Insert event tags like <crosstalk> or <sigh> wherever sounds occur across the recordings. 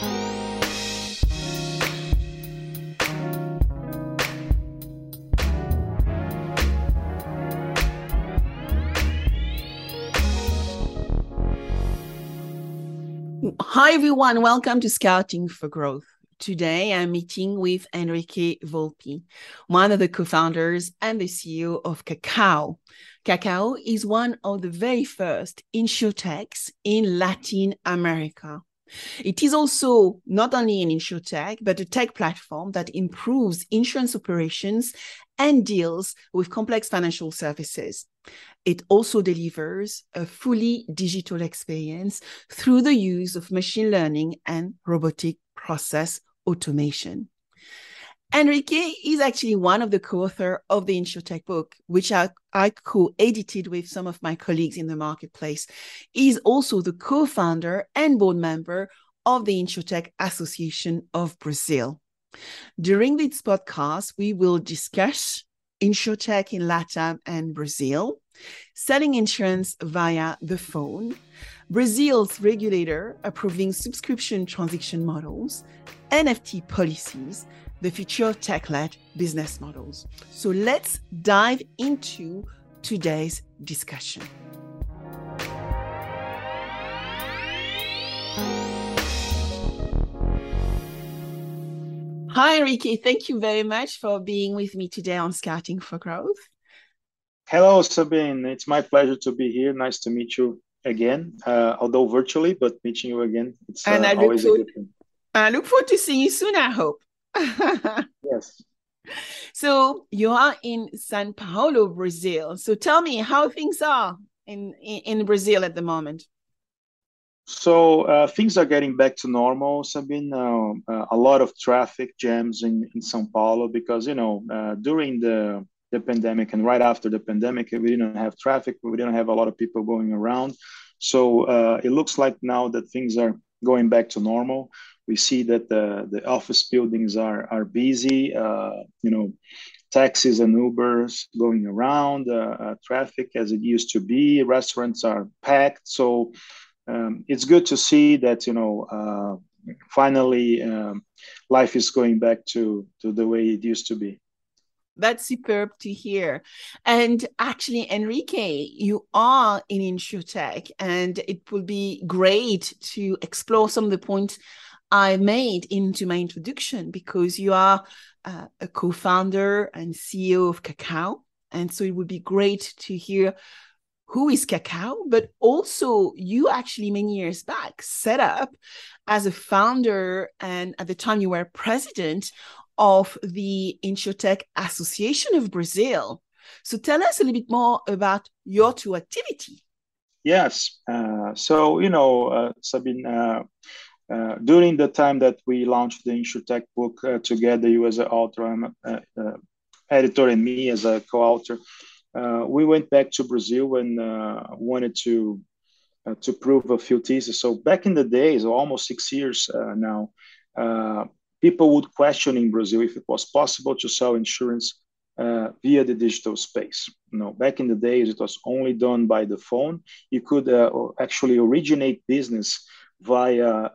Hi, everyone. Welcome to Scouting for Growth. Today, I'm meeting with Henrique Volpi, one of the co founders and the CEO of Kakau. Kakau is one of the very first insurtechs in Latin America. It is also not only an insurtech, but a tech platform that improves insurance operations and deals with complex financial services. It also delivers a fully digital experience through the use of machine learning and robotic process automation. Henrique is actually one of the co-author of the InsurTech book, which I, I co-edited with some of my colleagues in the marketplace. He is also the co-founder and board member of the InsurTech Association of Brazil. During this podcast, we will discuss InsurTech in Latam and Brazil, selling insurance via the phone, Brazil's regulator approving subscription transaction models, NFT policies, the future tech led business models. So let's dive into today's discussion. Hi, Henrique. Thank you very much for being with me today on Scouting for Growth. Hello, Sabine. It's my pleasure to be here. Nice to meet you again, uh, although virtually, but meeting you again, it's uh, always forward, a good thing. I look forward to seeing you soon, I hope. Yes. <laughs> So you are in Sao Paulo, Brazil. So tell me how things are in, in, in Brazil at the moment. So uh, things are getting back to normal, Sabine. Uh, uh, a lot of traffic jams in, in Sao Paulo because, you know, uh, during the, the pandemic and right after the pandemic, we didn't have traffic, we didn't have a lot of people going around. So uh, it looks like now that things are going back to normal. We see that the, the office buildings are, are busy, uh, you know, taxis and Ubers going around, traffic as it used to be, restaurants are packed. So um, it's good to see that you know uh, finally um, life is going back to to the way it used to be that's superb to hear. And actually, Henrique, you are in InsurTech, and it will be great to explore some of the points I made into my introduction because you are uh, a co founder and CEO of Kakau. And so it would be great to hear who is Kakau, but also you actually many years back set up as a founder and at the time you were president of the InsurTech Association of Brazil. So tell us a little bit more about your two activity. Yes. Uh, so, you know, uh, Sabine, uh, uh during the time that we launched the InsurTech book uh, together, you as an author, I'm uh, editor, and me as a co-author, uh, we went back to Brazil and uh, wanted to uh, to prove a few theses. So back in the days, almost six years uh, now, uh, people would question in Brazil if it was possible to sell insurance uh, via the digital space. You know, back in the days, it was only done by the phone. You could actually originate business via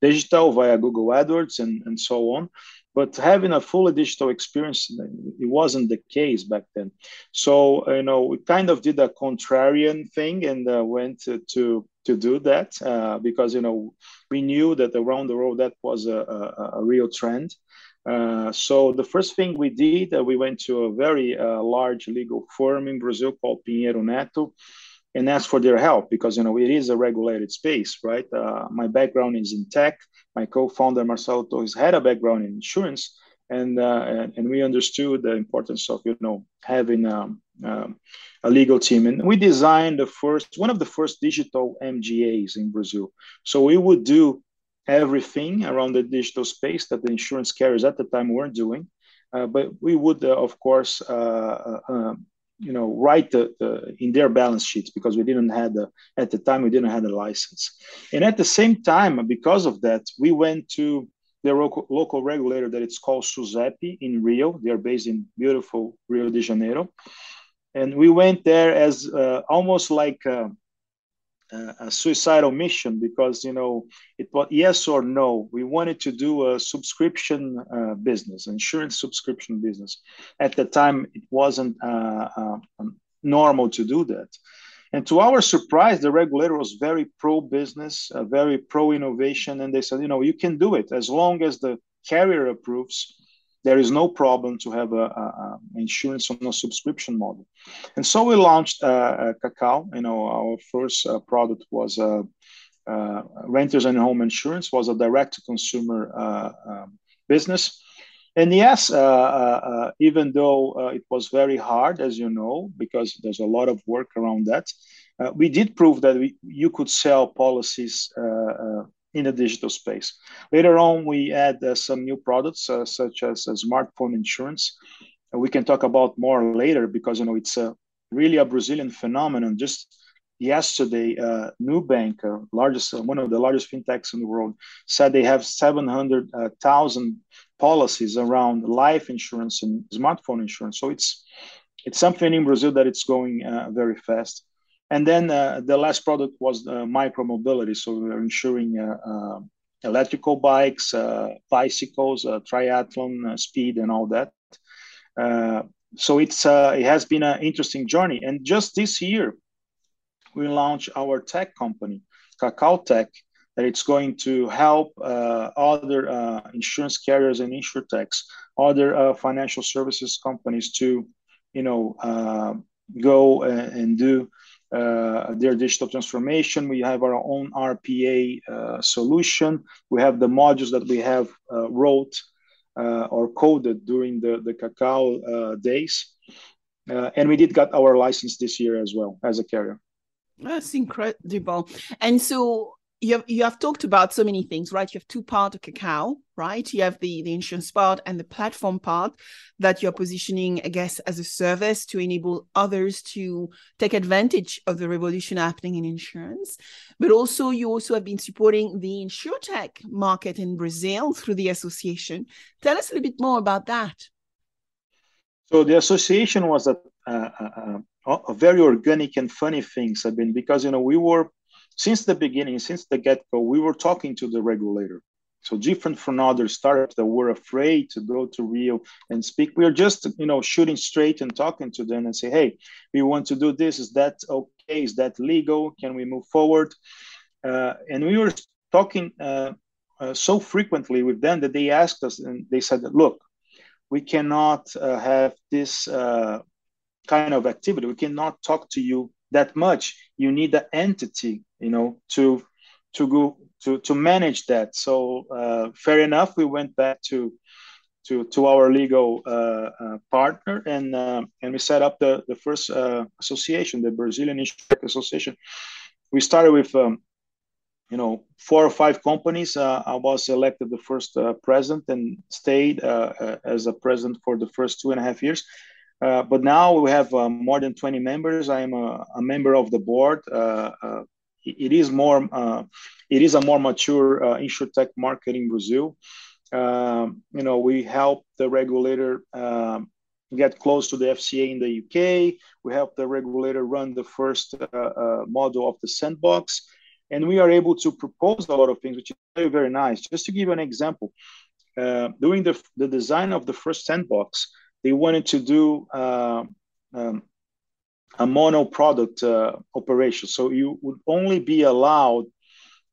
digital, via Google AdWords, and, and so on. But having a fully digital experience it wasn't the case back then. So you know we kind of did a contrarian thing and uh, went to, to, to do that uh, because you know we knew that around the world that was a, a, a real trend. Uh, so the first thing we did uh, we went to a very uh, large legal firm in brazil called pinheiro neto and ask for their help because you know it is a regulated space right uh, my background is in tech my co-founder Marcelo Torres had a background in insurance, and uh, and, and, we understood the importance of you know having um, um, a legal team, and we designed the first one of the first digital MGAs in Brazil. So we would do everything around the digital space that the insurance carriers at the time weren't doing. Uh, but we would, uh, of course, uh, uh, um, you know write the, the, in their balance sheets because we didn't have the at the time we didn't have a license. And at the same time because of that we went to the local, local regulator that it's called SUSEP in Rio. They are based in beautiful Rio de Janeiro. And we went there as uh, almost like a suicidal mission because you know it was yes or no we wanted to do a subscription uh, business insurance subscription business. At the time it wasn't uh, uh, normal to do that. And to our surprise the regulator was very pro business uh, very pro innovation and they said you know you can do it as long as the carrier approves there is no problem to have a, a, a insurance on a subscription model. And so we launched uh, Kakau. You know, our first uh, product was uh, uh, renters and home insurance was a direct to consumer uh, um, business. And yes, uh, even though it was very hard, as you know, because there's a lot of work around that, we did prove that we, you could sell policies in the digital space. Later on, we add uh, some new products uh, such as uh, smartphone insurance. and we can talk about more later because you know it's a really a Brazilian phenomenon. Just yesterday, uh, Nubank, uh, largest one of the largest fintechs in the world, said they have seven hundred thousand policies around life insurance and smartphone insurance. So it's it's something in Brazil that it's going very fast. And then uh, the last product was uh, micro mobility. So we are insuring uh, uh electrical bikes, uh, bicycles, uh, triathlon, speed, and all that. so it's it has been an interesting journey. And just this year, we launched our tech company, Kakau Tech, that it's going to help other insurance carriers and insurtechs, other financial services companies to, you know, go and do uh, their digital transformation. We have our own RPA uh, solution. We have the modules that we have uh, wrote uh, or coded during the, the Kakau uh, days. Uh, and we did get our license this year as well as a carrier. That's incredible. And so you have you have talked about so many things, right? You have two parts of Kakau, right? You have the the insurance part and the platform part that you're positioning, I guess, as a service to enable others to take advantage of the revolution happening in insurance. But also, you also have been supporting the insurtech market in Brazil through the association. Tell us a little bit more about that. So the association was a, a, a, a very organic and funny thing, Sabine, because you know we were since the beginning, since the get go, we were talking to the regulator. So different from other startups that were afraid to go to Rio and speak. We are just, you know, shooting straight and talking to them and say, hey, we want to do this. Is that okay? Is that legal? Can we move forward? Uh, and we were talking uh, uh, so frequently with them that they asked us and they said, look, we cannot uh, have this uh, kind of activity. We cannot talk to you that much. You need the entity you know, to to go to to manage that. So uh, fair enough, we went back to to to our legal uh, uh, partner and uh, and we set up the the first uh, association, the Brazilian Insurance Association. We started with. Um, you know, four or five companies. I was elected the first president and stayed as a president for the first two and a half years. Uh, but now we have uh, more than 20 members. I am a, a member of the board. Uh, it is more uh, it is a more mature uh, insurtech market in Brazil. Um, you know, we help the regulator um, get close to the FCA in the UK. We help the regulator run the first uh, uh, model of the sandbox, and we are able to propose a lot of things, which is very very nice. Just to give you an example, uh, during the the design of the first sandbox, they wanted to do uh, um, a mono product uh, operation. So you would only be allowed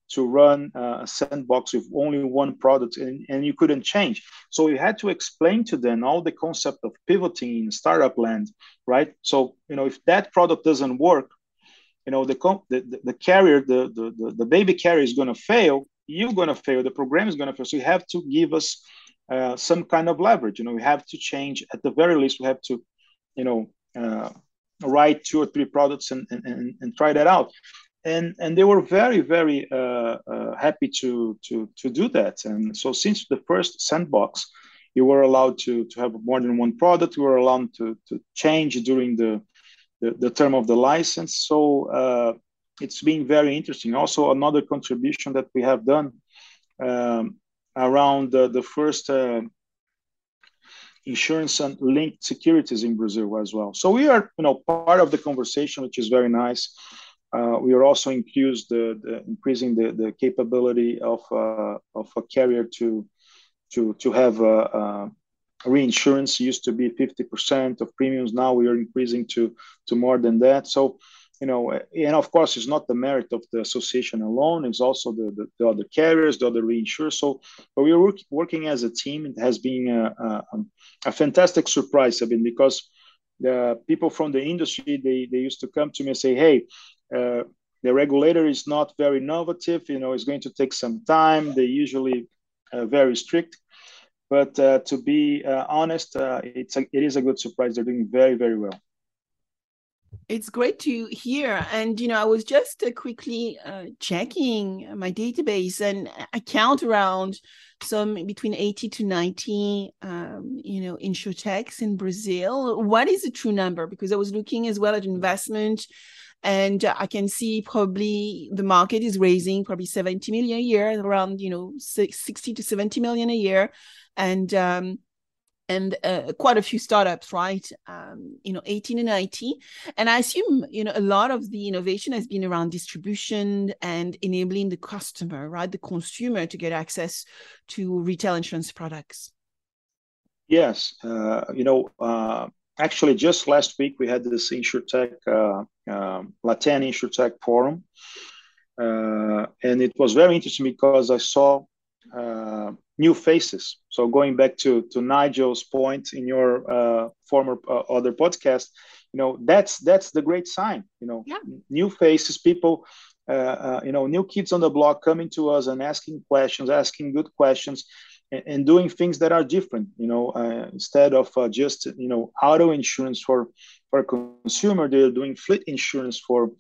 to run uh, a sandbox with only one product and, and you couldn't change. So you had to explain to them all the concept of pivoting in startup land, right? So, you know, if that product doesn't work, you know, the, the, the carrier, the, the, the baby carrier is going to fail, you're going to fail, the program is going to fail. So you have to give us uh, some kind of leverage. You know, we have to change, at the very least, we have to, you know, uh, write two or three products and, and, and try that out. And and they were very very uh, uh, happy to to to do that. And so since the first sandbox you were allowed to to have more than one product. You were allowed to to change during the the, the term of the license. So uh, it's been very interesting. Also another contribution that we have done um, around the, the first uh, insurance and linked securities in Brazil as well. So we are, you know, part of the conversation, which is very nice. Uh, we are also increased the, the increasing the, the capability of uh, of a carrier to to to have a, a reinsurance. Used to be fifty percent of premiums. Now we are increasing to to more than that. So you know, and of course, it's not the merit of the association alone. It's also the, the, the other carriers, the other reinsurers. So, but we are work, working as a team. It has been a, a, a fantastic surprise. I mean, because the people from the industry they, they used to come to me and say, "Hey, uh, the regulator is not very innovative. You know, it's going to take some time. They're usually uh, very strict." But uh, to be uh, honest, uh, it's a, it is a good surprise. They're doing very very well. It's great to hear. And, you know, I was just uh, quickly uh, checking my database and I count around some between 80 to 90, um, you know, insurtechs in Brazil. What is the true number? Because I was looking as well at investment and I can see probably the market is raising probably 70 million a year, around, you know, 60 to 70 million a year. And, um, and uh, quite a few startups, right? Um, you know, 18 and 90. And I assume, you know, a lot of the innovation has been around distribution and enabling the customer, right? The consumer to get access to retail insurance products. Yes. Uh, you know, uh, actually, just last week we had this InsurTech, uh, um, Latin InsurTech Forum. Uh, and it was very interesting because I saw uh, new faces. So going back to to Nigel's point in your uh, former uh, other podcast, you know that's that's the great sign. You know, yeah. new faces, people. Uh, uh, you know, new kids on the block coming to us and asking questions, asking good questions, and, and doing things that are different. You know, uh, instead of just you know auto insurance for for a consumer, they're doing fleet insurance for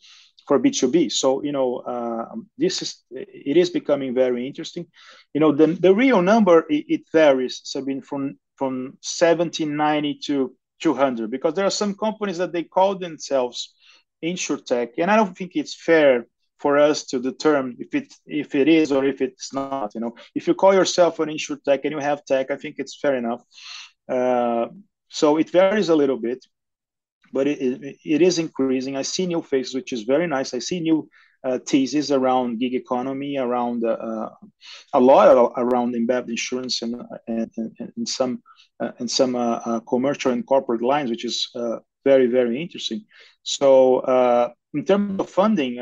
for B2B. So, you know, uh, this is, it is becoming very interesting. You know, the, the real number, it, it varies, Sabine, from, from 70, 90 to 200, because there are some companies that they call themselves insurtech, and I don't think it's fair for us to determine if it if it is or if it's not. You know, if you call yourself an insurtech and you have tech, I think it's fair enough. Uh, so it varies a little bit but it, it, it is increasing. I see new faces, which is very nice. I see new uh, theses around gig economy, around uh, uh a lot around embedded insurance and and, and, and some uh, and some uh, uh, commercial and corporate lines, which is very very interesting. So in terms of funding,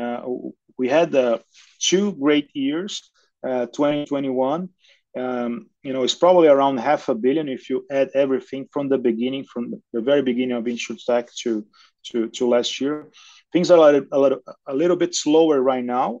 we had two great years, 2021 um, you know, it's probably around half a billion if you add everything from the beginning, from the very beginning of InsurTech to to to last year. Things are a little, a little, a little bit slower right now,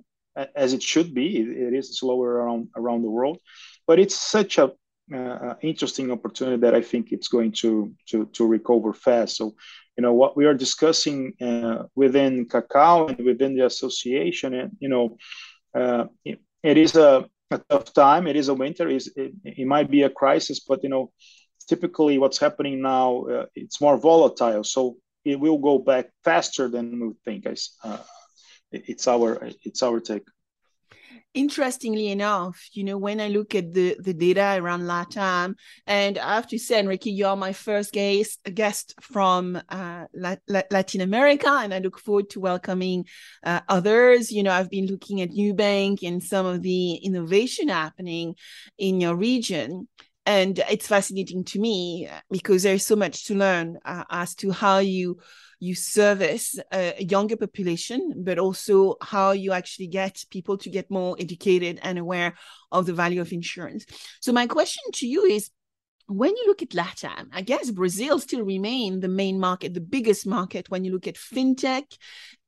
as it should be. It is slower around around the world, but it's such a uh, interesting opportunity that I think it's going to to to recover fast. So, you know, what we are discussing uh, within Kakau and within the association, and you know, uh, it, it is a a tough time. It is a winter. It, it might be a crisis, but you know, typically what's happening now, uh, it's more volatile. So it will go back faster than we think. Uh, it's our it's our take interestingly enough, you know, when I look at the, the data around LATAM, and I have to say, Henrique, you're my first guest, guest from uh, La- La- Latin America, and I look forward to welcoming uh, others. You know, I've been looking at Nubank and some of the innovation happening in your region. And it's fascinating to me because there's so much to learn uh, as to how you you service a, younger population, but also how you actually get people to get more educated and aware of the value of insurance. So my question to you is when you look at LATAM, I guess Brazil still remain the main market, the biggest market when you look at fintech,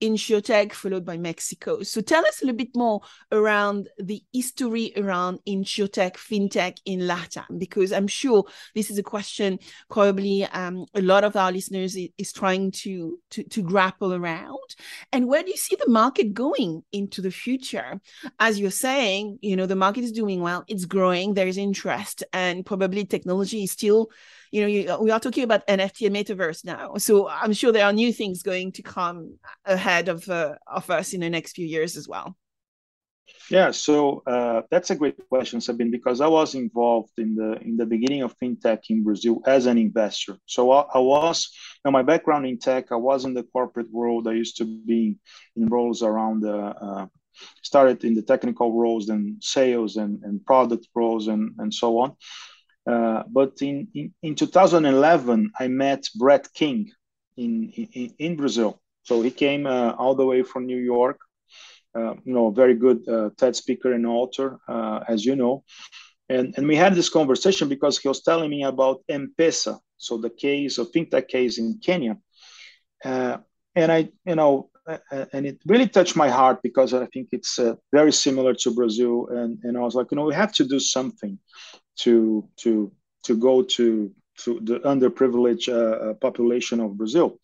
insurtech, followed by Mexico. So tell us a little bit more around the history around insurtech, fintech in LATAM, because I'm sure this is a question probably um, a lot of our listeners is, is trying to, to, to grapple around. And where do you see the market going into the future? As you're saying, you know, the market is doing well, it's growing, there's interest, and probably technology is still you know you, we are talking about nft and metaverse now so i'm sure there are new things going to come ahead of uh, of us in the next few years as well Yeah, so uh, that's a great question, Sabine, because I was involved in the in the beginning of fintech in Brazil as an investor. So I, I was, you know, my background in tech, I was in the corporate world. I used to be in roles around the, uh, started in the technical roles, then sales and, and product roles, and and so on. Uh, but in, in, in 2011, I met Brett King in in, in Brazil. So he came uh, all the way from New York uh, you know, very good uh, TED speaker and author, uh, as you know. And, and we had this conversation because he was telling me about M-Pesa, so the case of fintech case in Kenya. Uh, and I, you know, uh, uh, and it really touched my heart because I think it's very similar to Brazil. And, and I was like, you know, we have to do something to to to go to to the underprivileged population of Brazil.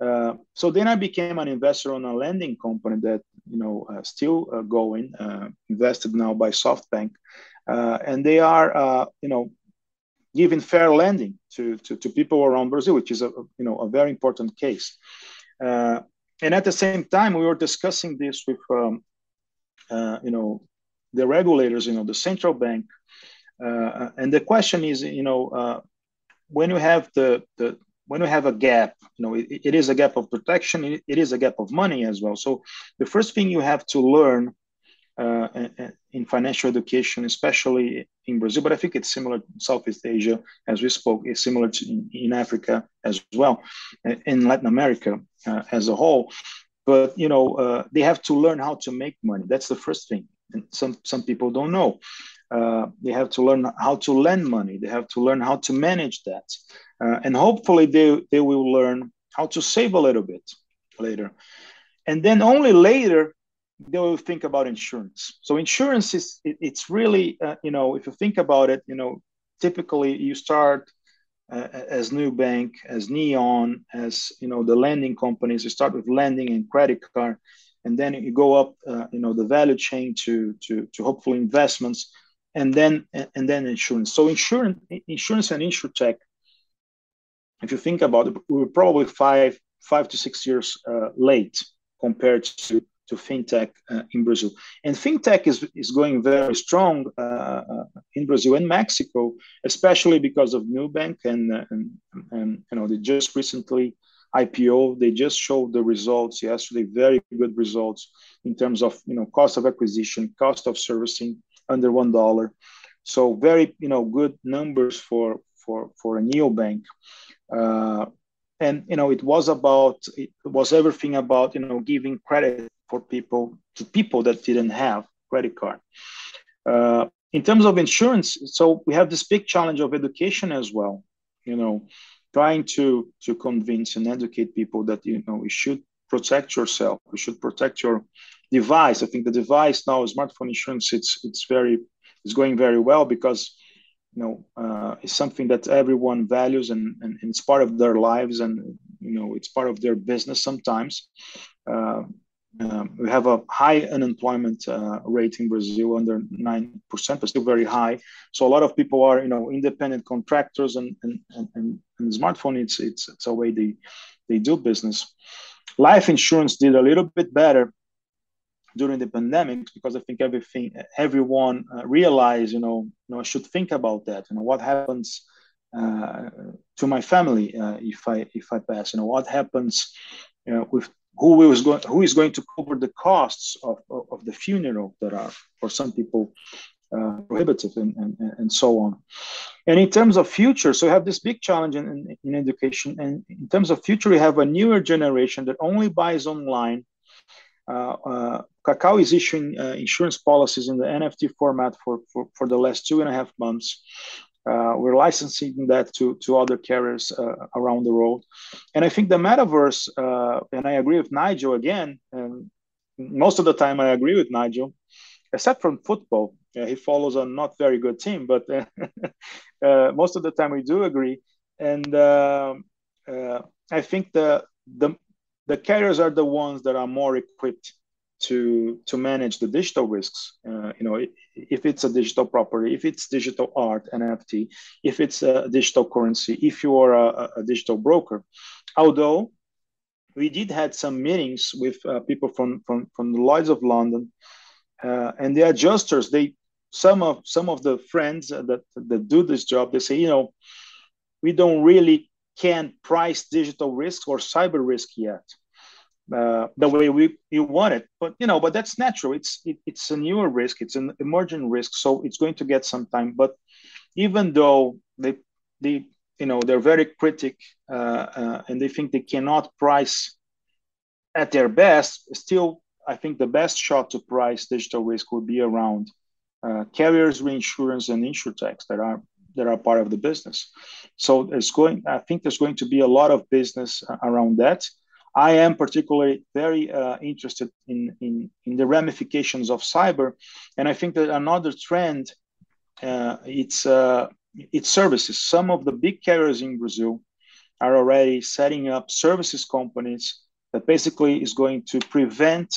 Uh, so then I became an investor on a lending company that you know uh, still uh, going, uh, invested now by SoftBank, uh, and they are you know giving fair lending to, to, to people around Brazil, which is a you know a very important case. and at the same time, we were discussing this with um, you know the regulators, you know the central bank, and the question is you know when you have the, the when we have a gap, you know, it, it is a gap of protection, it, it is a gap of money as well. So the first thing you have to learn uh, in financial education, especially in Brazil, but I think it's similar in Southeast Asia, as we spoke, is similar to in, in Africa as well, in Latin America uh, as a whole. But you know, uh, they have to learn how to make money. That's the first thing, and some some people don't know. Uh, they have to learn how to lend money. They have to learn how to manage that. Uh, and hopefully they, they will learn how to save a little bit later. And then only later they will think about insurance. So insurance is it, it's really uh, you know if you think about it, you know typically you start uh, as bank as Neon, as you know the lending companies. You start with lending and credit card, and then you go up uh, you know the value chain to to to hopefully investments, and then and then insurance. So insurance insurance and insurtech if you think about it, we were probably five five to six years uh, late compared to to fintech uh, in Brazil. And fintech is, is going very strong uh, uh in Brazil and Mexico, especially because of Nubank and, and, and you know they just recently IPO. They just showed the results yesterday, very good results in terms of you know cost of acquisition, cost of servicing under one dollar. So very you know good numbers for for for a neobank. Uh, and you know, it was about it was everything about you know giving credit for people to people that didn't have credit card. Uh, in terms of insurance, so we have this big challenge of education as well. You know, trying to to convince and educate people that you know you should protect yourself. You should protect your device. I think the device now, smartphone insurance, it's it's very it's going very well because you know uh, is something that everyone values and, and, and, it's part of their lives and you know it's part of their business sometimes uh, um, we have a high unemployment uh, rate in Brazil, under nine percent, but still very high. So a lot of people are, you know, independent contractors, and and and, and smartphone it's it's it's a way they they do business. Life insurance did a little bit better during the pandemic because I think everything everyone uh, realized you know you know I should think about that you know what happens uh, to my family uh, if I if I pass you know what happens you know, with who is going who is going to cover the costs of, of, the funeral that are for some people uh, prohibitive and, and, and so on. And in terms of future, so we have this big challenge in, in, in, education. And in terms of future, we have a newer generation that only buys online Kakau is issuing uh, insurance policies in the NFT format for, for, for the last two and a half months. Uh, we're licensing that to, to other carriers uh, around the world. And I think the metaverse, uh, and I agree with Nigel again, and most of the time I agree with Nigel, except from football. he follows a not very good team, but <laughs> most of the time we do agree. And um, I think the, the, the carriers are the ones that are more equipped to to manage the digital risks. Uh, you know, if it's a digital property, if it's digital art, NFT, if it's a digital currency, if you are a, a digital broker. Although we did had some meetings with uh, people from, from from the Lloyd's of London uh, and the adjusters they some of some of the friends that that do this job they say you know we don't really can price digital risk or cyber risk yet uh, the way we you want it. But you know but that's natural. It's it, it's a newer risk. It's an emerging risk. So it's going to get some time. But even though they they you know they're very critic uh, uh, and they think they cannot price at their best still i think the best shot to price digital risk would be around uh, carriers reinsurance and insurtechs that are that are part of the business. So it's going i think there's going to be a lot of business around that. I am particularly very uh, interested in, in in the ramifications of cyber and i think that another trend uh, it's uh, its services. Some of the big carriers in Brazil are already setting up services companies that basically is going to prevent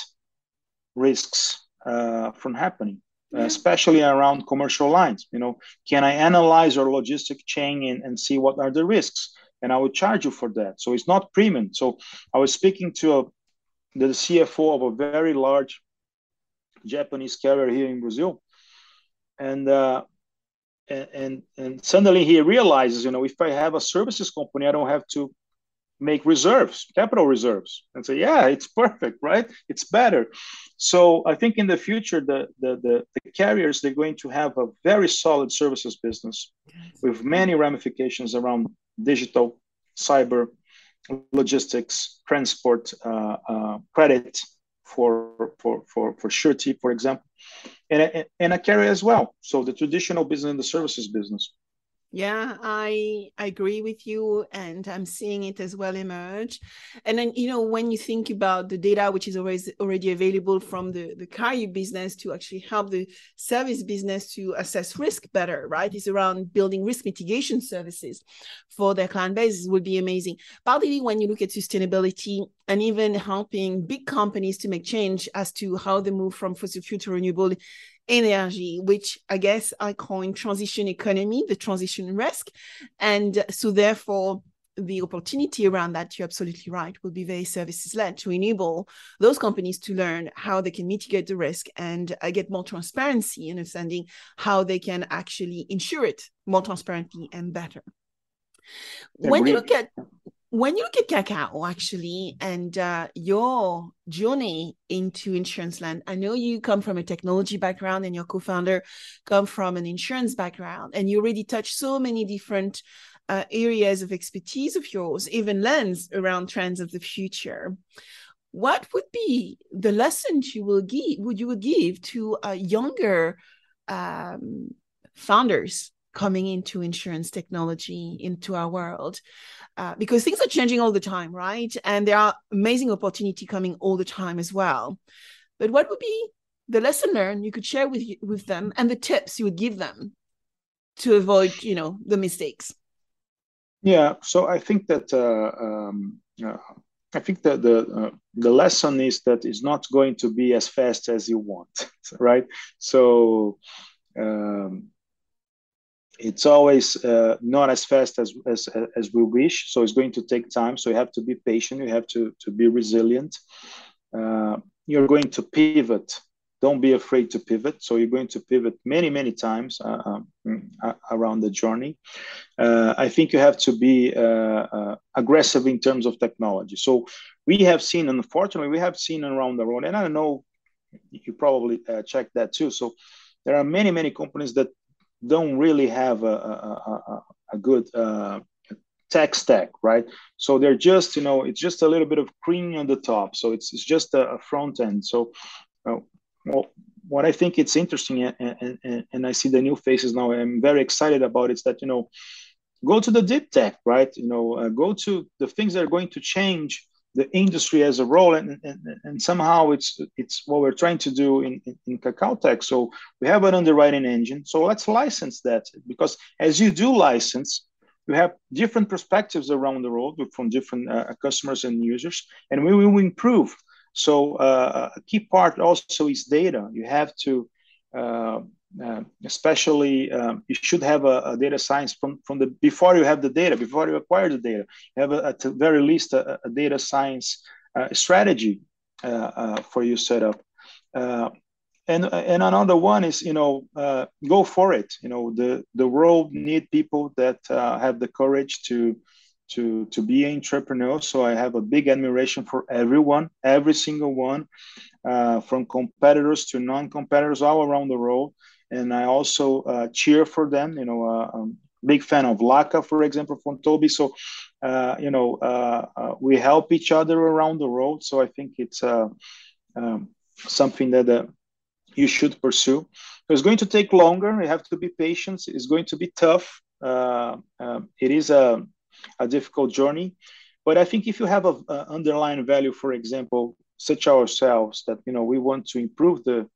risks uh, from happening, yeah. especially around commercial lines. You know, can I analyze your logistic chain and, and see what are the risks? And I will charge you for that. So it's not premium. So I was speaking to a, the CFO of a very large Japanese carrier here in Brazil, and uh, and, and suddenly he realizes, you know, if I have a services company, I don't have to make reserves, capital reserves, and say, yeah, it's perfect, right? It's better. So I think in the future, the the the, the carriers they're going to have a very solid services business with many ramifications around digital, cyber, logistics, transport, uh, uh, credit for for for for surety, for example and, and a carrier as well. So the traditional business and the services business. Yeah, I, I agree with you, and I'm seeing it as well emerge. And then, you know, when you think about the data which is always already available from the the carrier business to actually help the service business to assess risk better, right? It's around building risk mitigation services for their client base would be amazing. Particularly when you look at sustainability and even helping big companies to make change as to how they move from fossil fuel to renewable energy, which I guess I coin transition economy, the transition risk. And so therefore, the opportunity around that, you're absolutely right, will be very services led to enable those companies to learn how they can mitigate the risk and uh, get more transparency in understanding how they can actually insure it more transparently and better. When you look at when you look at Kakau, actually, and uh, your journey into insurance land, I know you come from a technology background and your co-founder come from an insurance background, and you already touched so many different uh, areas of expertise of yours, even lens around trends of the future. What would be the lessons you will give? Would you would give to uh, younger um, founders coming into insurance technology into our world uh, because things are changing all the time right? And there are amazing opportunity coming all the time as well. But what would be the lesson learned you could share with with them and the tips you would give them to avoid you know the mistakes? Yeah so i think that uh, um, uh, I think that the uh, the lesson is that it's not going to be as fast as you want, <laughs> right? So um, it's always uh, not as fast as, as as we wish. So it's going to take time. So you have to be patient. You have to to be resilient. Uh, you're going to pivot. Don't be afraid to pivot. So you're going to pivot many many times uh, um, around the journey. Uh, i think you have to be uh, uh, aggressive in terms of technology. So we have seen unfortunately we have seen around the world and i know you probably checked that too. So there are many many companies that don't really have a, a, a, a good uh, tech stack, right? So they're just, you know, it's just a little bit of cream on the top. So it's, it's just a, front end. So, uh, well, what I think it's interesting, and, and, and I see the new faces now, I'm very excited about is that, you know, go to the deep tech, right? You know, uh, go to the things that are going to change the industry as a role and, and, and somehow it's it's what we're trying to do in, in, in Kakau Tech. So we have an underwriting engine. So let's license that because as you do license, you have different perspectives around the world from different uh, customers and users, and we will improve. So uh, a key part also is data. You have to uh, uh, especially um, you should have a, a, data science from, from the before you have the data before you acquire the data have a, at the very least a, a data science uh, strategy uh, uh for you set up uh, and and another one is you know uh, go for it. You know the the world need people that have the courage to to to be an entrepreneur. So I have a big admiration for everyone, every single one, from competitors to non-competitors all around the world. And I also uh, cheer for them. You know, uh, I'm big fan of Laka, for example, from Toby. So, uh, you know, uh, uh, we help each other around the world. So I think it's um, something that you should pursue. It's going to take longer. You have to be patient. It's going to be tough. Um, it is a a difficult journey. But I think if you have an underlying value, for example, such ourselves that you know we want to improve the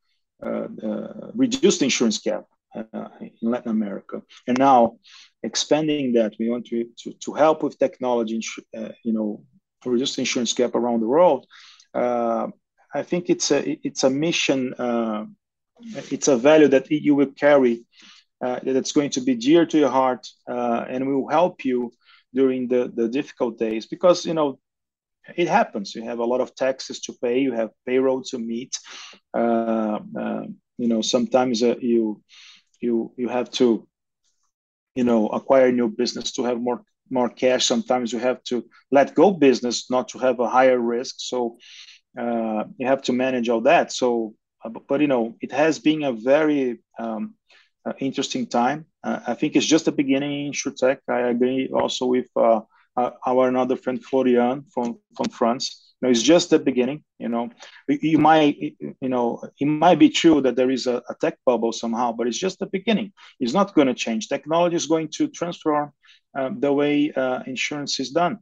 uh, uh, reduce the insurance gap uh, in Latin America, and now expanding that, we want to to, to help with technology, uh, you know, reduce the insurance gap around the world. Uh, I think it's a it's a mission, uh, it's a value that you will carry that's going to be dear to your heart, uh, and will help you during the, the difficult days because you know it happens. You have a lot of taxes to pay. You have payroll to meet. Uh, uh, you know sometimes uh, you you you have to you know acquire new business to have more more cash. Sometimes you have to let go business not to have a higher risk. So uh, you have to manage all that. So uh, but you know it has been a very um, uh, interesting time. I think it's just the beginning in InsurTech. I agree also with uh, our another friend Florian from from France. You know, it's just the beginning. You know, you might you know it might be true that there is a, a tech bubble somehow, but it's just the beginning. It's not going to change. Technology is going to transform um, the way uh, insurance is done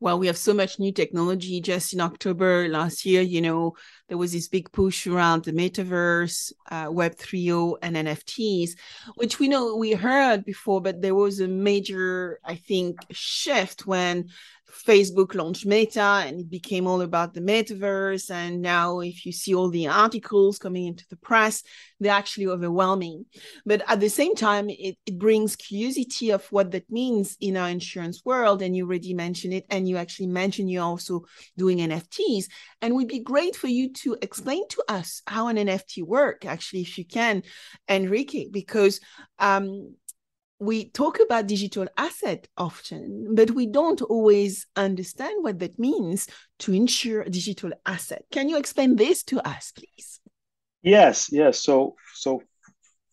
well, we have so much new technology. Just in October last year, you know, there was this big push around the metaverse, uh, Web 3.0, and NFTs, which we know we heard before, but there was a major, I think, shift when Facebook launched Meta and it became all about the metaverse. And now, if you see all the articles coming into the press, they're actually overwhelming. But at the same time, it, it brings curiosity of what that means in our insurance world. And you already mentioned it. And you actually mentioned you're also doing NFTs. And would be great for you to explain to us how an NFT work, actually, if you can, Henrique, because um, we talk about digital asset often, but we don't always understand what that means to insure digital asset. Can you explain this to us, please? Yes, yes. So, so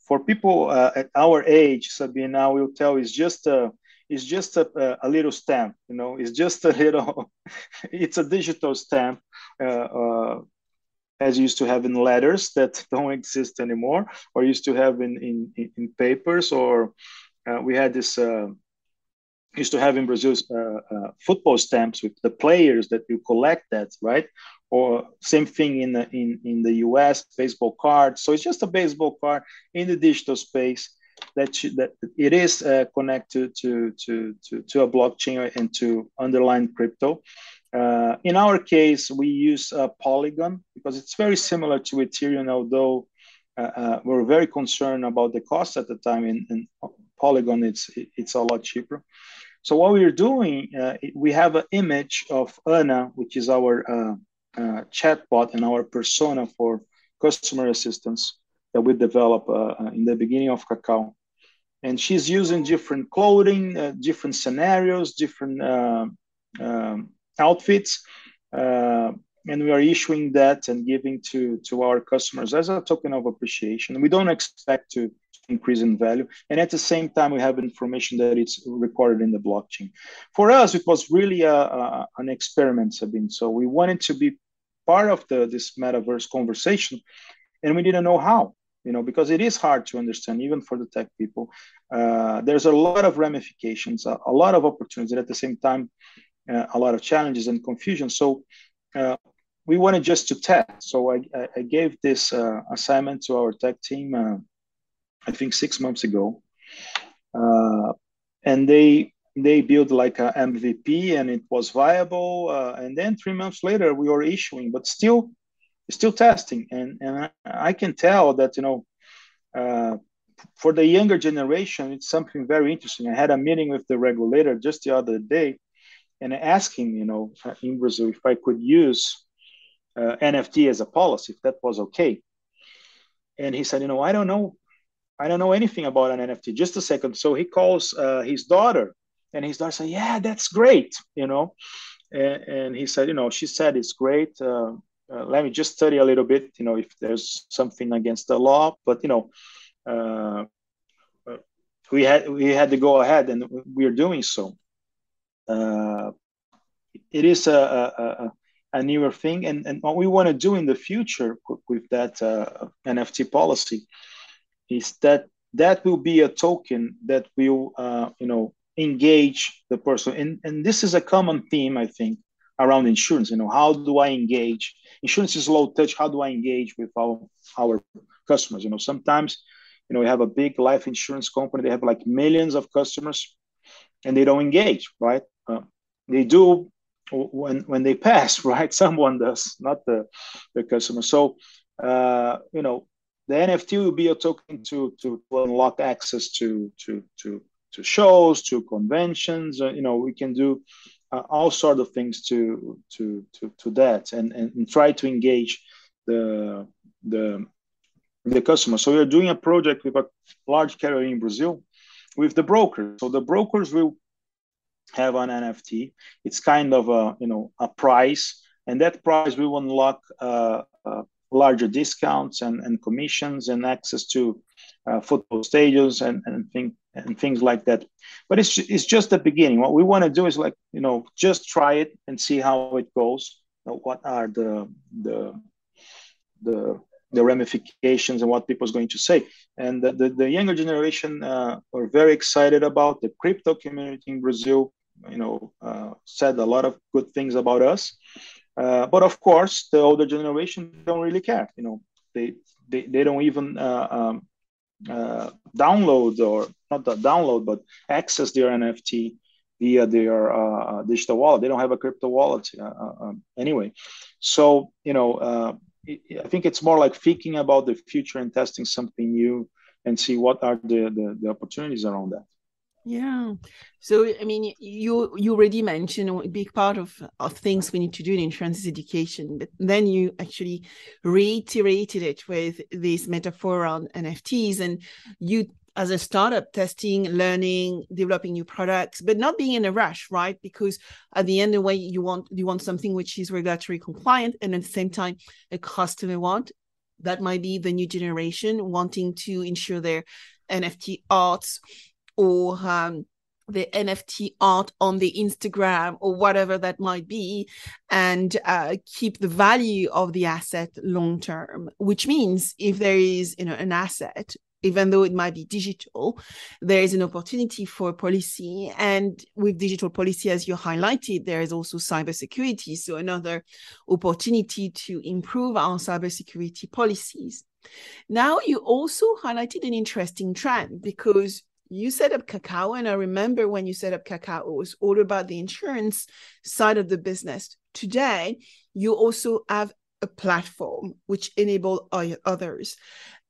for people uh, at our age, Sabine, I will tell is just a it's just a, a little stamp. You know, it's just a little. <laughs> it's a digital stamp. Uh, uh, as used to have in letters that <laughs> don't exist anymore, or used to have in in, in papers, or uh, we had this uh, used to have in Brazil uh, football stamps with the players that you collect that right? Or same thing in the in, in the US baseball card. So it's just a baseball card in the digital space that you, that it is uh, connected to, to to to a blockchain and to underlying crypto. Uh, in our case we use uh, polygon because it's very similar to ethereum although we're very concerned about the cost at the time and, and Polygon, it's it's a lot cheaper. So what we're doing, uh, we have an image of Anna, which is our uh, uh, chatbot and our persona for customer assistance that we developed uh, uh, in the beginning of Kakau. And she's using different clothing, uh, different scenarios, different um, outfits and we are issuing that and giving to to our customers as a token of appreciation we don't expect to increase in value and at the same time we have information that it's recorded in the blockchain for us it was really a, a an experiment Sabine. so we wanted to be part of the this metaverse conversation and we didn't know how you know because it is hard to understand even for the tech people uh, there's a lot of ramifications a, a, lot of opportunities and at the same time uh, a lot of challenges and confusion so uh, we wanted just to test. So I, I gave this uh, assignment to our tech team, uh, I think six months ago, uh, and they they built like a MVP, and it was viable. Uh, and then three months later, we were issuing, but still still testing. And and I, can tell that you know. Uh, for the younger generation, it's something very interesting. I had a meeting with the regulator just the other day, and asking, you know, in Brazil if I could use uh, NFT as a policy, if that was okay. and he said, you know, I don't know, I don't know anything about an NFT. Just a second. So he calls uh, his daughter, and his daughter said, yeah, that's great, you know. And, and he said, you know, she said it's great. Uh, uh, let me just study a little bit, you know, if there's something against the law. But you know, uh, we had we had to go ahead, and we are doing so. Uh, it is a, a, a, newer thing, and, and what we want to do in the future with that uh, NFT policy is that that will be a token that will uh, you know engage the person, and and this is a common theme I think around insurance. You know, how do I engage? Insurance is low touch. How do I engage with our our customers? You know, sometimes you know we have a big life insurance company. They have like millions of customers, and they don't engage. Right? Uh, they do when when they <laughs> pass. Right? Someone does, not the the customer. So uh, you know. The NFT will be a token to, to, unlock access to, to, to to shows to conventions uh, you know we can do uh, all sort of things to to to, to that and, and, and try to engage the the the customer. So we're doing a project with a large carrier in Brazil with the brokers. So the brokers will have an NFT. It's kind of a you know a price, and that price will unlock uh, uh, larger discounts and, and commissions and access to uh, football stadiums and and, thing, and things like that. But it's it's just the beginning. What we want to do is like you know just try it and see how it goes. what are the the the the ramifications and what people is going to say. And the, the, the younger generation uh, are very excited about the crypto community in Brazil. You know, uh, said a lot of good things about us. Uh, but of course, the older generation don't really care. You know, they they, they don't even uh, um, uh, download or not download, but access their NFT via their uh, digital wallet. They don't have a crypto wallet um, anyway. So you know I think it's more like thinking about the future and testing something new and see what are the, the, the opportunities around that. Yeah. So I mean, you you already mentioned a big part of of things we need to do in insurance is education, but then you actually reiterated it with this metaphor on NFTs, and you as a startup testing learning developing new products but not being in a rush right because at the end of the way you want you want something which is regulatory compliant and at the same time a customer want that might be the new generation wanting to ensure their nft arts or um, the NFT art on the Instagram or whatever that might be, and uh, keep the value of the asset long term. Which means if there is you know an asset even though it might be digital, there is an opportunity for policy. And with digital policy, as you highlighted, there is also cybersecurity. So another opportunity to improve our cybersecurity policies. Now, you also highlighted an interesting trend because you set up Kakau, and I remember when you set up Kakau, it was all about the insurance side of the business. Today, you also have a platform which enable others.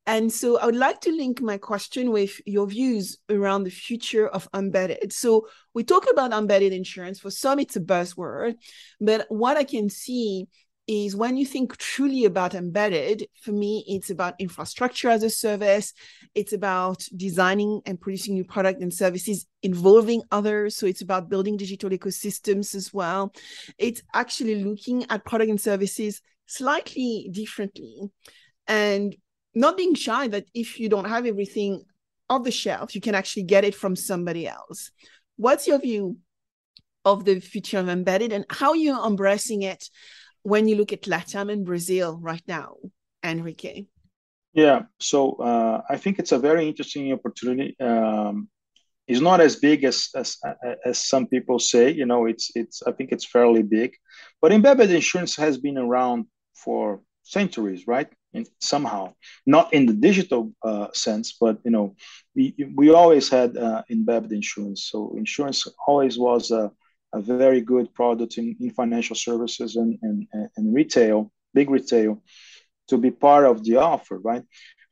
And so I would like to link my question with your views around the future of embedded. So we talk about embedded insurance. For some, it's a buzzword, but what I can see is when you think truly about embedded, for me, it's about infrastructure as a service. It's about designing and producing new product and services involving others. So it's about building digital ecosystems as well. It's actually looking at product and services slightly differently. And not being shy that if you don't have everything off the shelf, you can actually get it from somebody else. What's your view of the future of embedded and how you're embracing it when you look at Latam and Brazil right now, Henrique? Yeah, so uh, I think it's a very interesting opportunity. Um, it's not as big as, as as some people say. You know, it's it's I think it's fairly big, but embedded insurance has been around for centuries, right? Somehow, not in the digital uh, sense, but you know, we, we always had uh, embedded insurance. So insurance always was a, a very good product in, in financial services and, and, and retail, big retail, to be part of the offer, right?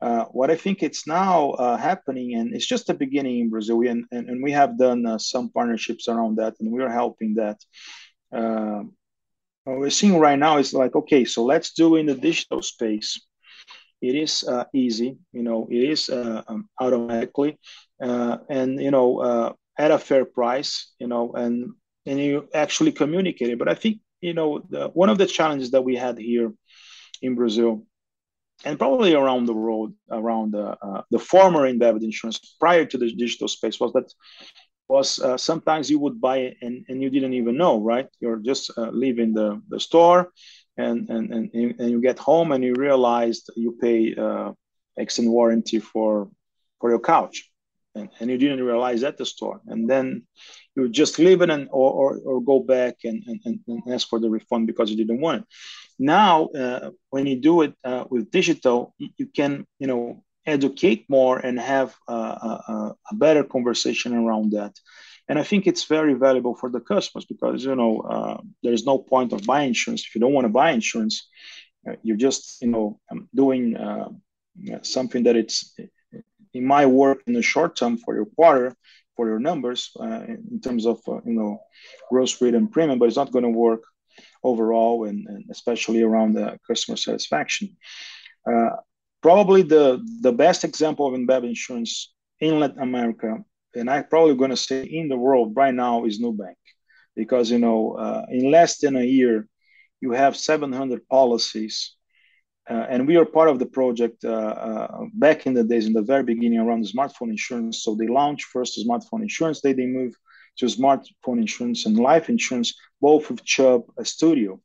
Uh, what I think it's now uh, happening, and it's just the beginning in Brazil, and, and, and we have done uh, some partnerships around that, and we are helping that. Uh, what we're seeing right now is like, okay, so let's do in the digital space it is uh, easy you know it is uh, um, automatically and you know at a fair price you know and and you actually communicate it. But i think you know the, one of the challenges that we had here in brazil and probably around the world around the, uh, the former embedded insurance prior to the digital space was that was uh, sometimes you would buy it and, and you didn't even know right? You're just leaving the, the store and and and, and you get home and you realized you pay uh, extended warranty for for your couch. And, and you didn't realize at the store. And then you just leave it and or, or, or go back and, and, and ask for the refund because you didn't want it now uh, when you do it uh, with digital you can you know educate more and have a, a, a better conversation around that and I think it's very valuable for the customers because you know uh, there's no point of buying insurance if you don't want to buy insurance. Uh, you're just you know um, doing uh, something that it's in my work in the short term for your quarter for your numbers uh, in terms of uh, you know gross rate and premium, but it's not going to work overall and, and, especially around the customer satisfaction. Uh, probably the the best example of embedded insurance in Latin America and I'm probably going to say in the world right now is Nubank, because you know uh, in less than a year you have 700 policies, uh, and we are part of the project uh, uh, back in the days in the very beginning around smartphone insurance. So they launched first smartphone insurance, then they moved to smartphone insurance and life insurance, both with Chubb Studio.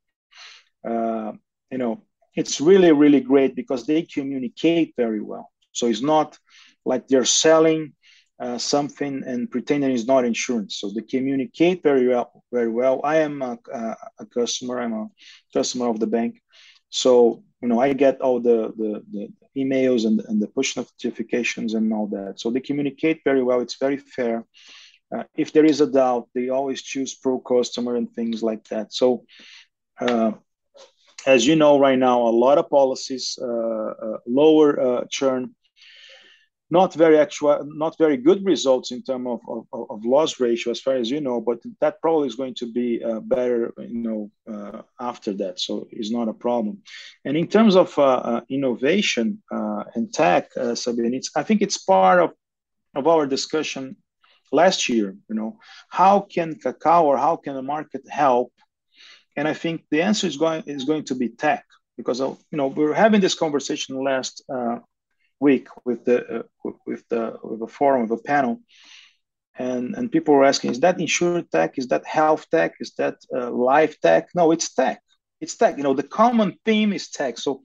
Uh, you know, it's really really great because they communicate very well. So it's not like they're selling uh, something and pretending it's not insurance. So they communicate very well. Very well. I am a, a, a, customer. I'm a customer of the bank. So you know, I get all the the, the emails and, and the push notifications and all that. So they communicate very well. It's very fair. Uh, if there is a doubt, they always choose pro customer and things like that. So. Uh, as you know, right now, a lot of policies uh, uh, lower uh, churn not very actual, not very good results in terms of, of, of, loss ratio, as far as you know. But that probably is going to be uh, better, you know, after that. So it's not a problem. And in terms of uh, uh innovation uh, and tech, uh, Sabine, I think it's part of of our discussion last year. You know, how can Kakau or how can the market help? And I think the answer is going is going to be tech because you know we were having this conversation last week with the uh, with the with a forum with a panel, and and people were asking, is that insurance tech? Is that health tech? Is that uh, life tech? No, it's tech. It's tech. You know, the common theme is tech. So.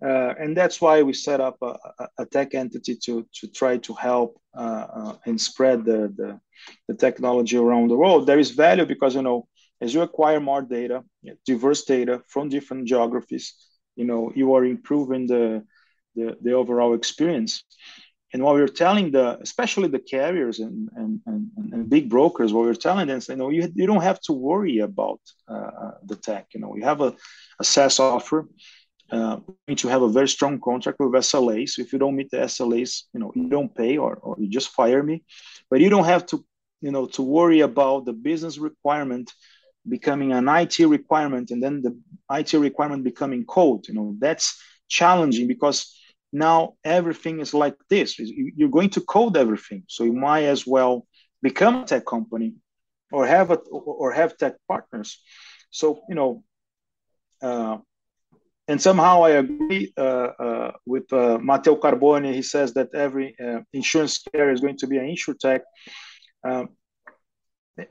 Uh, and that's why we set up a, a, tech entity to to try to help uh, uh, and spread the, the, the technology around the world. There is value because you know as you acquire more data, diverse data from different geographies, you know you are improving the the, the overall experience. And what we're telling the, especially the carriers and, and, and, and big brokers, what we're telling them is, you know, you, you don't have to worry about uh, the tech. You know, we have a, a SaaS offer. Uh, you need to have a very strong contract with SLAs. If you don't meet the SLAs, you know, you don't pay or, or you just fire me. But you don't have to, you know, to worry about the business requirement becoming an IT requirement and then the IT requirement becoming code. You know, that's challenging because now everything is like this you're going to code everything so you might as well become a tech company or have a or have tech partners so you know uh, and somehow I agree uh, uh, with uh, Matteo Carbone. He says that every uh, insurance carrier is going to be an insurtech. Um,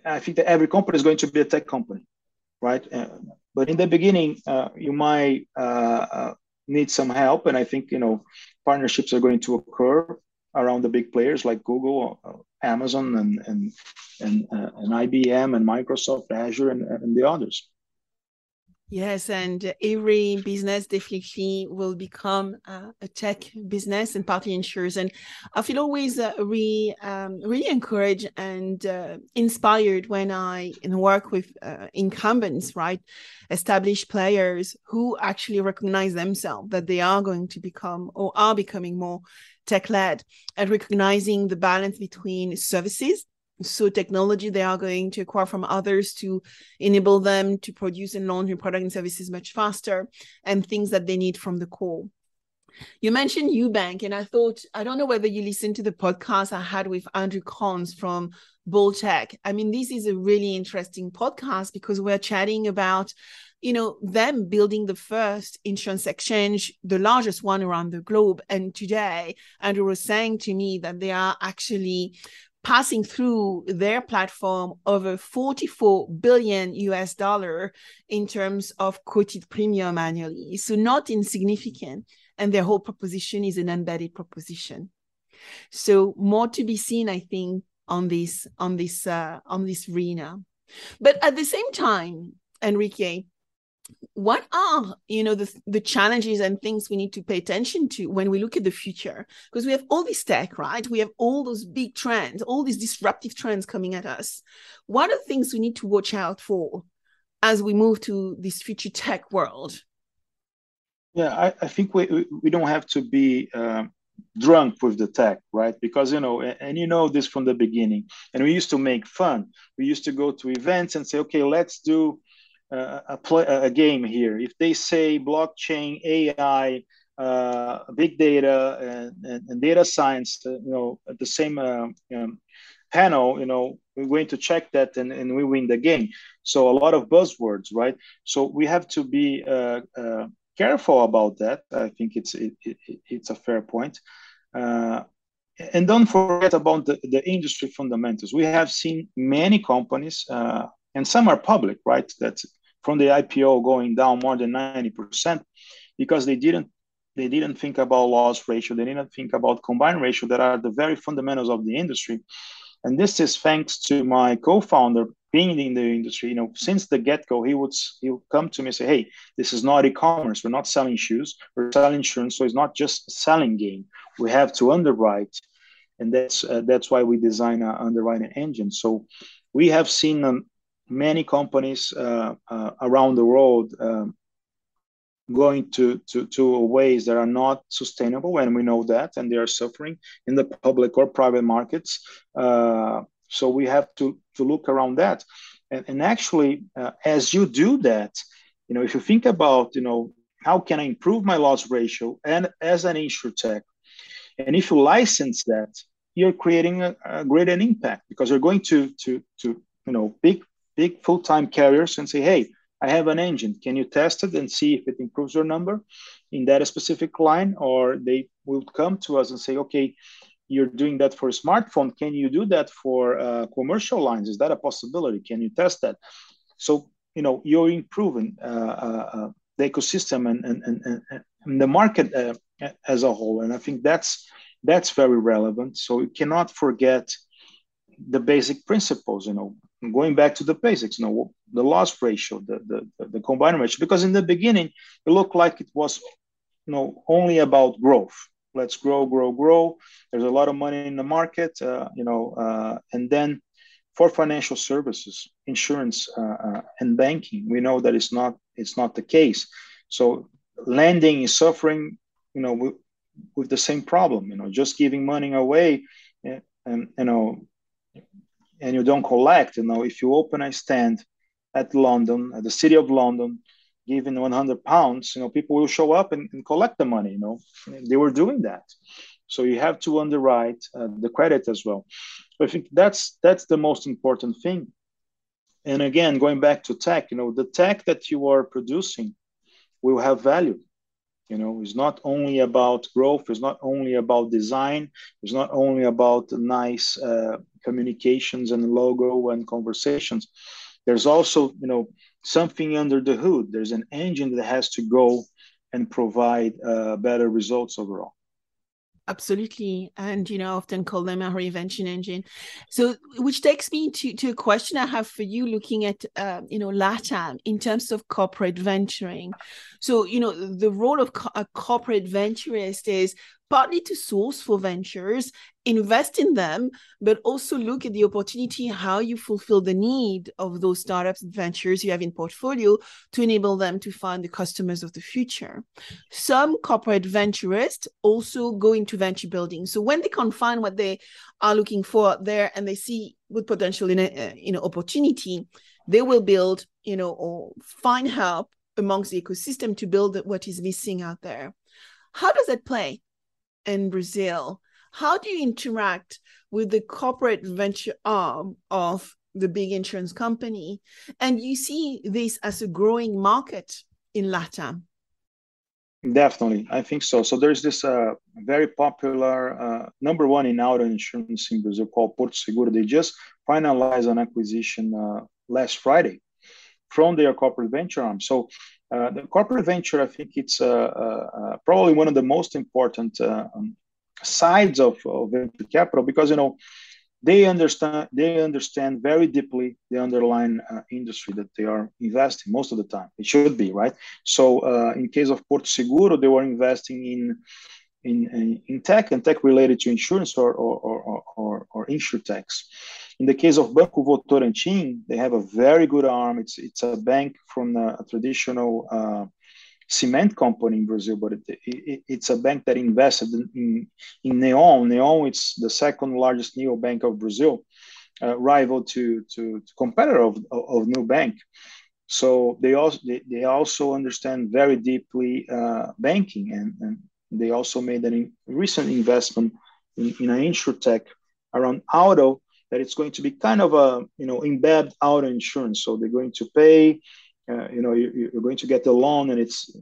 I think that every company is going to be a tech company, right? Uh, but in the beginning, you might need some help. And I think, you know, partnerships are going to occur around the big players like Google, Amazon, and, and, and, uh, and IBM, and Microsoft, Azure, and, and the others. Yes, and every business definitely will become uh, a tech business and partly insurers. And I feel always uh, really, um, really encouraged and uh, inspired when I work with uh, incumbents, right? Established players who actually recognize themselves that they are going to become or are becoming more tech led and recognizing the balance between services so technology they are going to acquire from others to enable them to produce and launch new products and services much faster and things that they need from the core You mentioned Nubank, and I thought, I don't know whether you listened to the podcast I had with Andrew Kohns from bolttech. I mean, this is a really interesting podcast because we're chatting about, you know, them building the first insurance exchange, the largest one around the globe. And today, Andrew was saying to me that they are actually passing through their platform over 44 billion US dollar in terms of quoted premium annually. So not insignificant. And their whole proposition is an embedded proposition. So more to be seen, I think, on this on this uh, on this arena. But at the same time, Henrique, what are you know the the challenges and things we need to pay attention to when we look at the future? Because we have all this tech right? We have all those big trends all these disruptive trends coming at us. What are the things we need to watch out for as we move to this future tech world? Yeah i, I think we we don't have to be um, drunk with the tech right? Because you know and you know this from the beginning. And we used to make fun. We used to go to events and say okay let's do a, play, a game here. If they say blockchain, AI, uh, big data, and, and, and, data science, uh, you know, at the same uh, um, panel, you know, we're going to check that and, and we win the game. So a lot of buzzwords, right? So we have to be uh, careful about that. I think it's it, it, it's a fair point. And don't forget about the, the industry fundamentals. We have seen many companies, and some are public, right? That from the IPO going down more than 90% because they didn't they didn't think about loss ratio, they didn't think about combined ratio that are the very fundamentals of the industry. And this is thanks to my co-founder being in the industry. You know, since the get-go, he would he would come to me and say, "Hey, this is not e-commerce. We're not selling shoes. We're selling insurance. So it's not just a selling game. We have to underwrite, and that's uh, that's why we design an underwriting engine. So we have seen um, many companies uh, uh, around the world um, going to, to, to ways that are not sustainable, and we know that, and they are suffering in the public or private markets. Uh, so we have to, to look around that. And, and actually, uh, as you do that, you know, if you think about, you know, how can I improve my loss ratio and as an insurtech, and if you license that, you're creating a, a greater impact because you're going to to to you know big big full-time carriers and say, hey, I have an engine. Can you test it and see if it improves your number in that specific line? Or they will come to us and say, okay, you're doing that for a smartphone. Can you do that for uh, commercial lines? Is that a possibility? Can you test that? So, you know, you're improving uh, uh, uh the ecosystem and, and, and, and the market uh, as a whole. And I think that's that's very relevant. So you cannot forget the basic principles, you know, going back to the basics, you know, the loss ratio, the, the, the combined ratio, because in the beginning, it looked like it was, you know, only about growth. Let's grow, grow, grow. There's a lot of money in the market, uh, you know, uh, and then for financial services, insurance, uh, uh and banking, we know that it's not it's not the case. So lending is suffering, you know, with, with the same problem. You know, just giving money away, and, and you know, and you don't collect, you know, if you open a stand at London, at the city of London, giving 100 pounds, you know, people will show up and, and collect the money, you know, they were doing that. So you have to underwrite uh, the credit as well. So I think that's that's the most important thing. And again, going back to tech, you know, the tech that you are producing will have value. You know, it's not only about growth. It's not only about design. It's not only about nice uh, communications and logo and conversations. There's also, you know, something under the hood. There's an engine that has to go and provide uh, better results overall absolutely. And you know I often call them a reinvention engine. So which takes me to, to a question i have for you looking at uh, you know latam in terms of corporate venturing. So you know the role of co- a corporate venturist is partly to source for ventures, invest in them, but also look at the opportunity, how you fulfill the need of those startups and ventures you have in portfolio to enable them to find the customers of the future. Some corporate venturists also go into venture building. So when they can find what they are looking for there and they see good potential in a uh, you know opportunity, they will build, you know, or find help amongst the ecosystem to build what is missing out there How does that play in Brazil? How do you interact with the corporate venture arm of the big insurance company? And you see this as a growing market in LATAM? Definitely, I think so. So there's this uh, very popular uh, number one in auto insurance in Brazil called Porto Seguro. They just finalized an acquisition uh, last Friday from their corporate venture arm. So uh, the corporate venture, I think it's uh, uh, probably one of the most important um, sides of, of venture capital because you know they understand they understand very deeply the underlying uh, industry that they are investing most of the time. It should be right? So uh, in case of porto seguro they were investing in in, in, tech and tech related to insurance or or or, or, or insurtechs in the case of banco votorantim they have a very good arm it's it's a bank from a traditional uh, cement company in Brazil, but it, it, it's a bank that invested in, in, in Neon. Neon, it's the second largest neo bank of Brazil, uh, rival to, to, to, competitor of, of Nubank. So they also they, they also understand very deeply uh, banking, and, and they also made a in, recent investment in, in an insurtech around auto that it's going to be kind of a you know embedded auto insurance. So they're going to pay uh, you know you, are going to get the loan and it's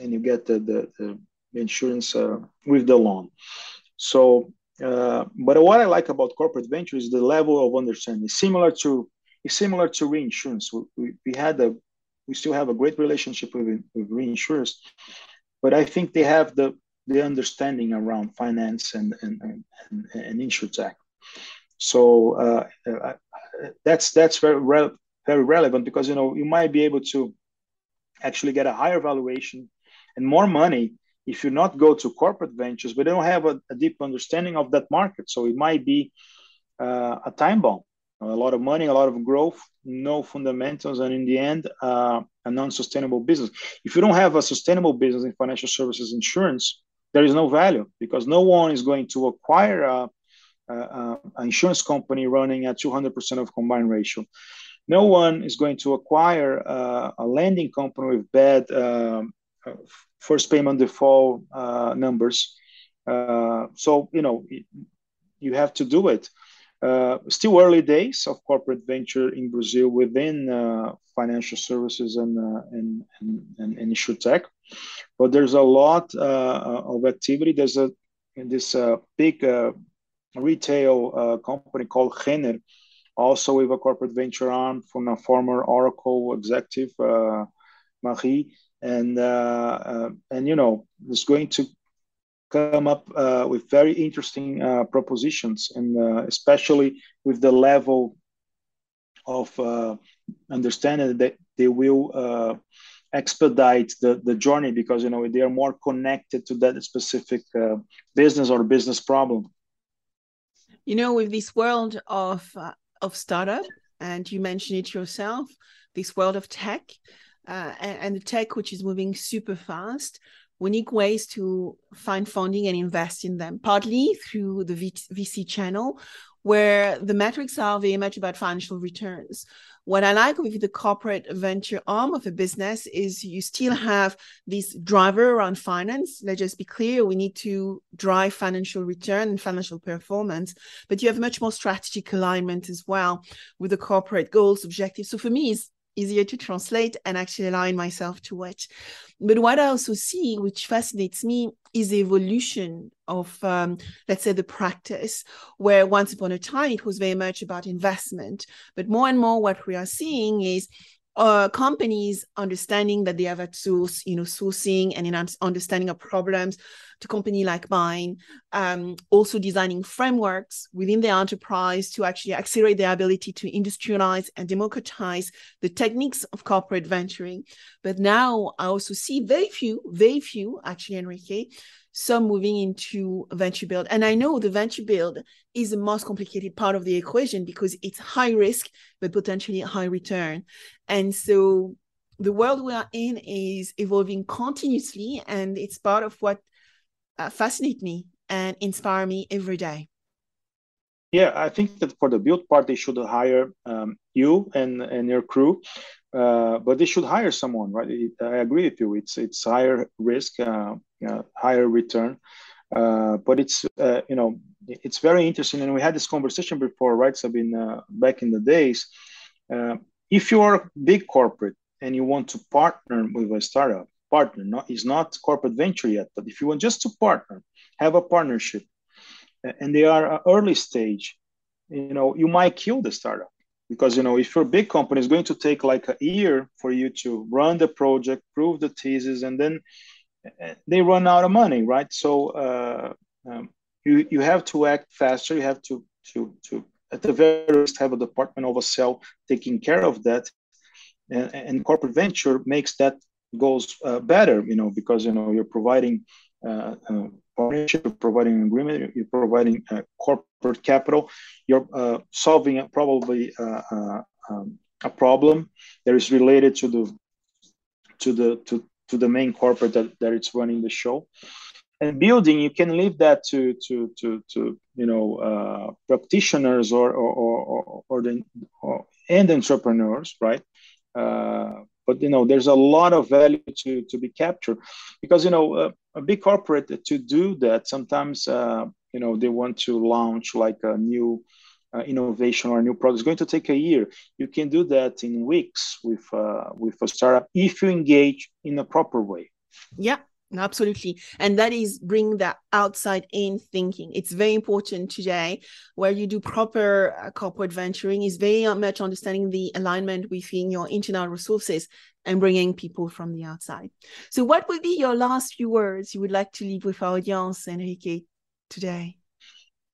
and you get the the, the insurance uh, with the loan. So uh, but what i like about corporate venture is the level of understanding. Similar to it's similar to reinsurance. We, we, we had a we still have a great relationship with, with reinsurers but i think they have the the understanding around finance and and and, and, insurtech so uh, uh that's that's very very relevant because you know you might be able to actually get a higher valuation and more money if you not go to corporate ventures but don't have a, a deep understanding of that market. So it might be uh, a time bomb a lot of money a lot of growth no fundamentals and in the end uh, a non-sustainable business. If you don't have a sustainable business in financial services insurance there is no value because no one is going to acquire a, a, a insurance company running at 200% of combined ratio no one is going to acquire uh, a lending company with bad um, first payment default uh, numbers. Uh, so you know you have to do it. Uh, still early days of corporate venture in Brazil within uh, financial services and, uh, and, and, and, and insurtech, but there's a lot of activity. There's a this big retail company called Renner also with a corporate venture arm from a former Oracle executive, uh, Marie, and uh, uh, and you know is going to come up uh, with very interesting uh, propositions, and uh, especially with the level of understanding that they will expedite the, the journey because you know they are more connected to that specific business or business problem you know with this world of uh, of startup, and you mentioned it yourself, this world of tech uh, and, and the tech which is moving super fast. We need ways to find funding and invest in them, partly through the VC channel, where the metrics are very much about financial returns. What I like with the corporate venture arm of a business is you still have this driver around finance. Let's just be clear, we need to drive financial return and financial performance, but you have much more strategic alignment as well with the corporate goals, objectives. So for me, it's easier to translate and actually align myself to it. But what I also see, which fascinates me, is the evolution of, um, let's say, the practice, where once upon a time it was very much about investment. But more and more, what we are seeing is uh, companies understanding that they have at source, you know, sourcing and in understanding of problems to company like mine, um, also designing frameworks within the enterprise to actually accelerate their ability to industrialize and democratize the techniques of corporate venturing. But now I also see very few, very few, actually, Henrique, some moving into venture build. And I know the venture build is the most complicated part of the equation because it's high risk, but potentially high return. And so the world we are in is evolving continuously, and it's part of what uh, fascinate me and inspire me every day. Yeah, I think that for the build part, they should hire um, you and, and your crew, uh, but they should hire someone, right? I agree with you. It's it's higher risk. Uh, uh, higher return. Uh, but it's uh, you know it's very interesting, and we had this conversation before, right? So, been back in the days, if you are a big corporate and you want to partner with a startup, partner not is not corporate venture yet, but if you want just to partner, have a partnership, and they are early stage, you know you might kill the startup because you know if you're a big company it's going to take like a year for you to run the project prove the thesis and then uh, they run out of money right? So uh, um, you you have to act faster. You have to to to at the very least have a department of a cell taking care of that. And, and corporate venture makes that goes uh, better you know because you know you're providing uh, uh, you're providing agreement, you're providing uh, corporate capital, you're uh, solving a, probably uh, um, a problem that is related to the to the to, to the main corporate that, that it's running the show. And building, you can leave that to to to to you know uh, practitioners or or or, or the or, and entrepreneurs, right? Uh, but you know there's a lot of value to to be captured because you know uh, a big corporate to do that sometimes uh, you know they want to launch like a new uh, innovation or new product it's going to take a year you can do that in weeks with uh, with a startup if you engage in a proper way yeah Absolutely. And that is bring that outside in thinking. It's very important today where you do proper uh, corporate venturing is very much understanding the alignment within your internal resources and bringing people from the outside. So what would be your last few words you would like to leave with our audience, Henrique, today?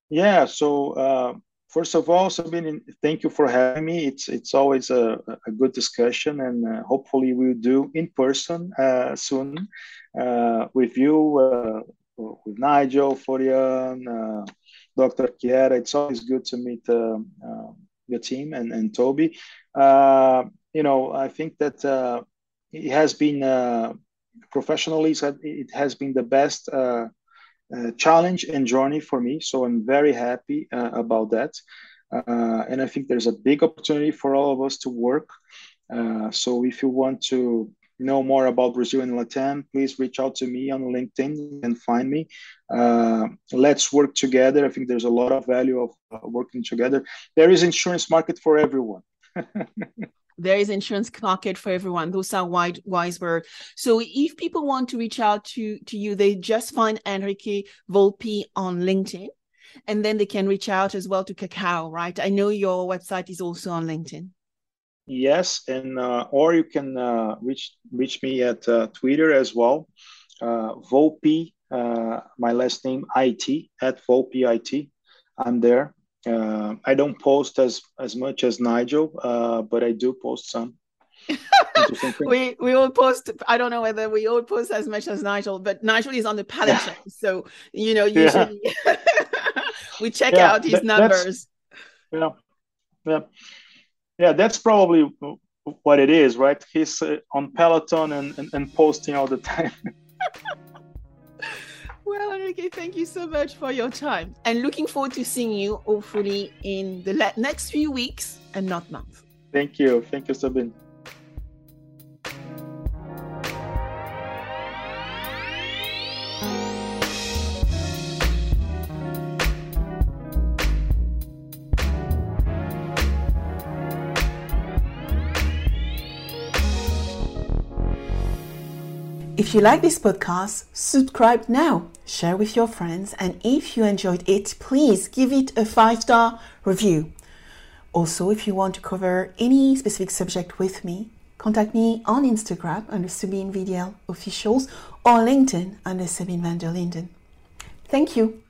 Yeah. So, uh, first of all, Sabine, thank you for having me. It's it's always a, a good discussion, and uh, hopefully we'll do in person uh, soon uh, with you, uh, with Nigel, Florian, uh, Dr. Chiera. It's always good to meet um, your team and, and Toby. you know, I think that it has been professionally, it has been the best uh, challenge and journey for me. So I'm very happy uh, about that. Uh, and I think there's a big opportunity for all of us to work. so if you want to know more about Brazil and Latam, please reach out to me on LinkedIn and find me. Uh, let's work together. I think there's a lot of value of uh, working together. There is insurance market for everyone. <laughs> there is insurance market for everyone. Those are wide, wise words. So if people want to reach out to, to you, they just find Henrique Volpi on LinkedIn and then they can reach out as well to Kakau, right? I know your website is also on LinkedIn. Yes, and uh, or you can uh, reach reach me at uh, Twitter as well. Uh, Volpi, uh, my last name IT at Volpi IT. I'm there. Uh, I don't post as as much as Nigel, uh, but I do post some. <laughs> we we all post. I don't know whether we all post as much as Nigel, but Nigel is on the Peloton, yeah. so you know usually yeah. <laughs> we check yeah, out his numbers. Yeah, yeah yeah, that's probably what it is, right? He's uh, on Peloton and, and, and posting all the time. <laughs> well, Henrique, thank you so much for your time and looking forward to seeing you hopefully in the next few weeks and not months. Thank you. Thank you, Sabine. If you like this podcast, subscribe now, share with your friends, and if you enjoyed it, please give it a five star review. Also, if you want to cover any specific subject with me, contact me on Instagram under Sabine VDL Officials or LinkedIn under Sabine van der Linden. Thank you.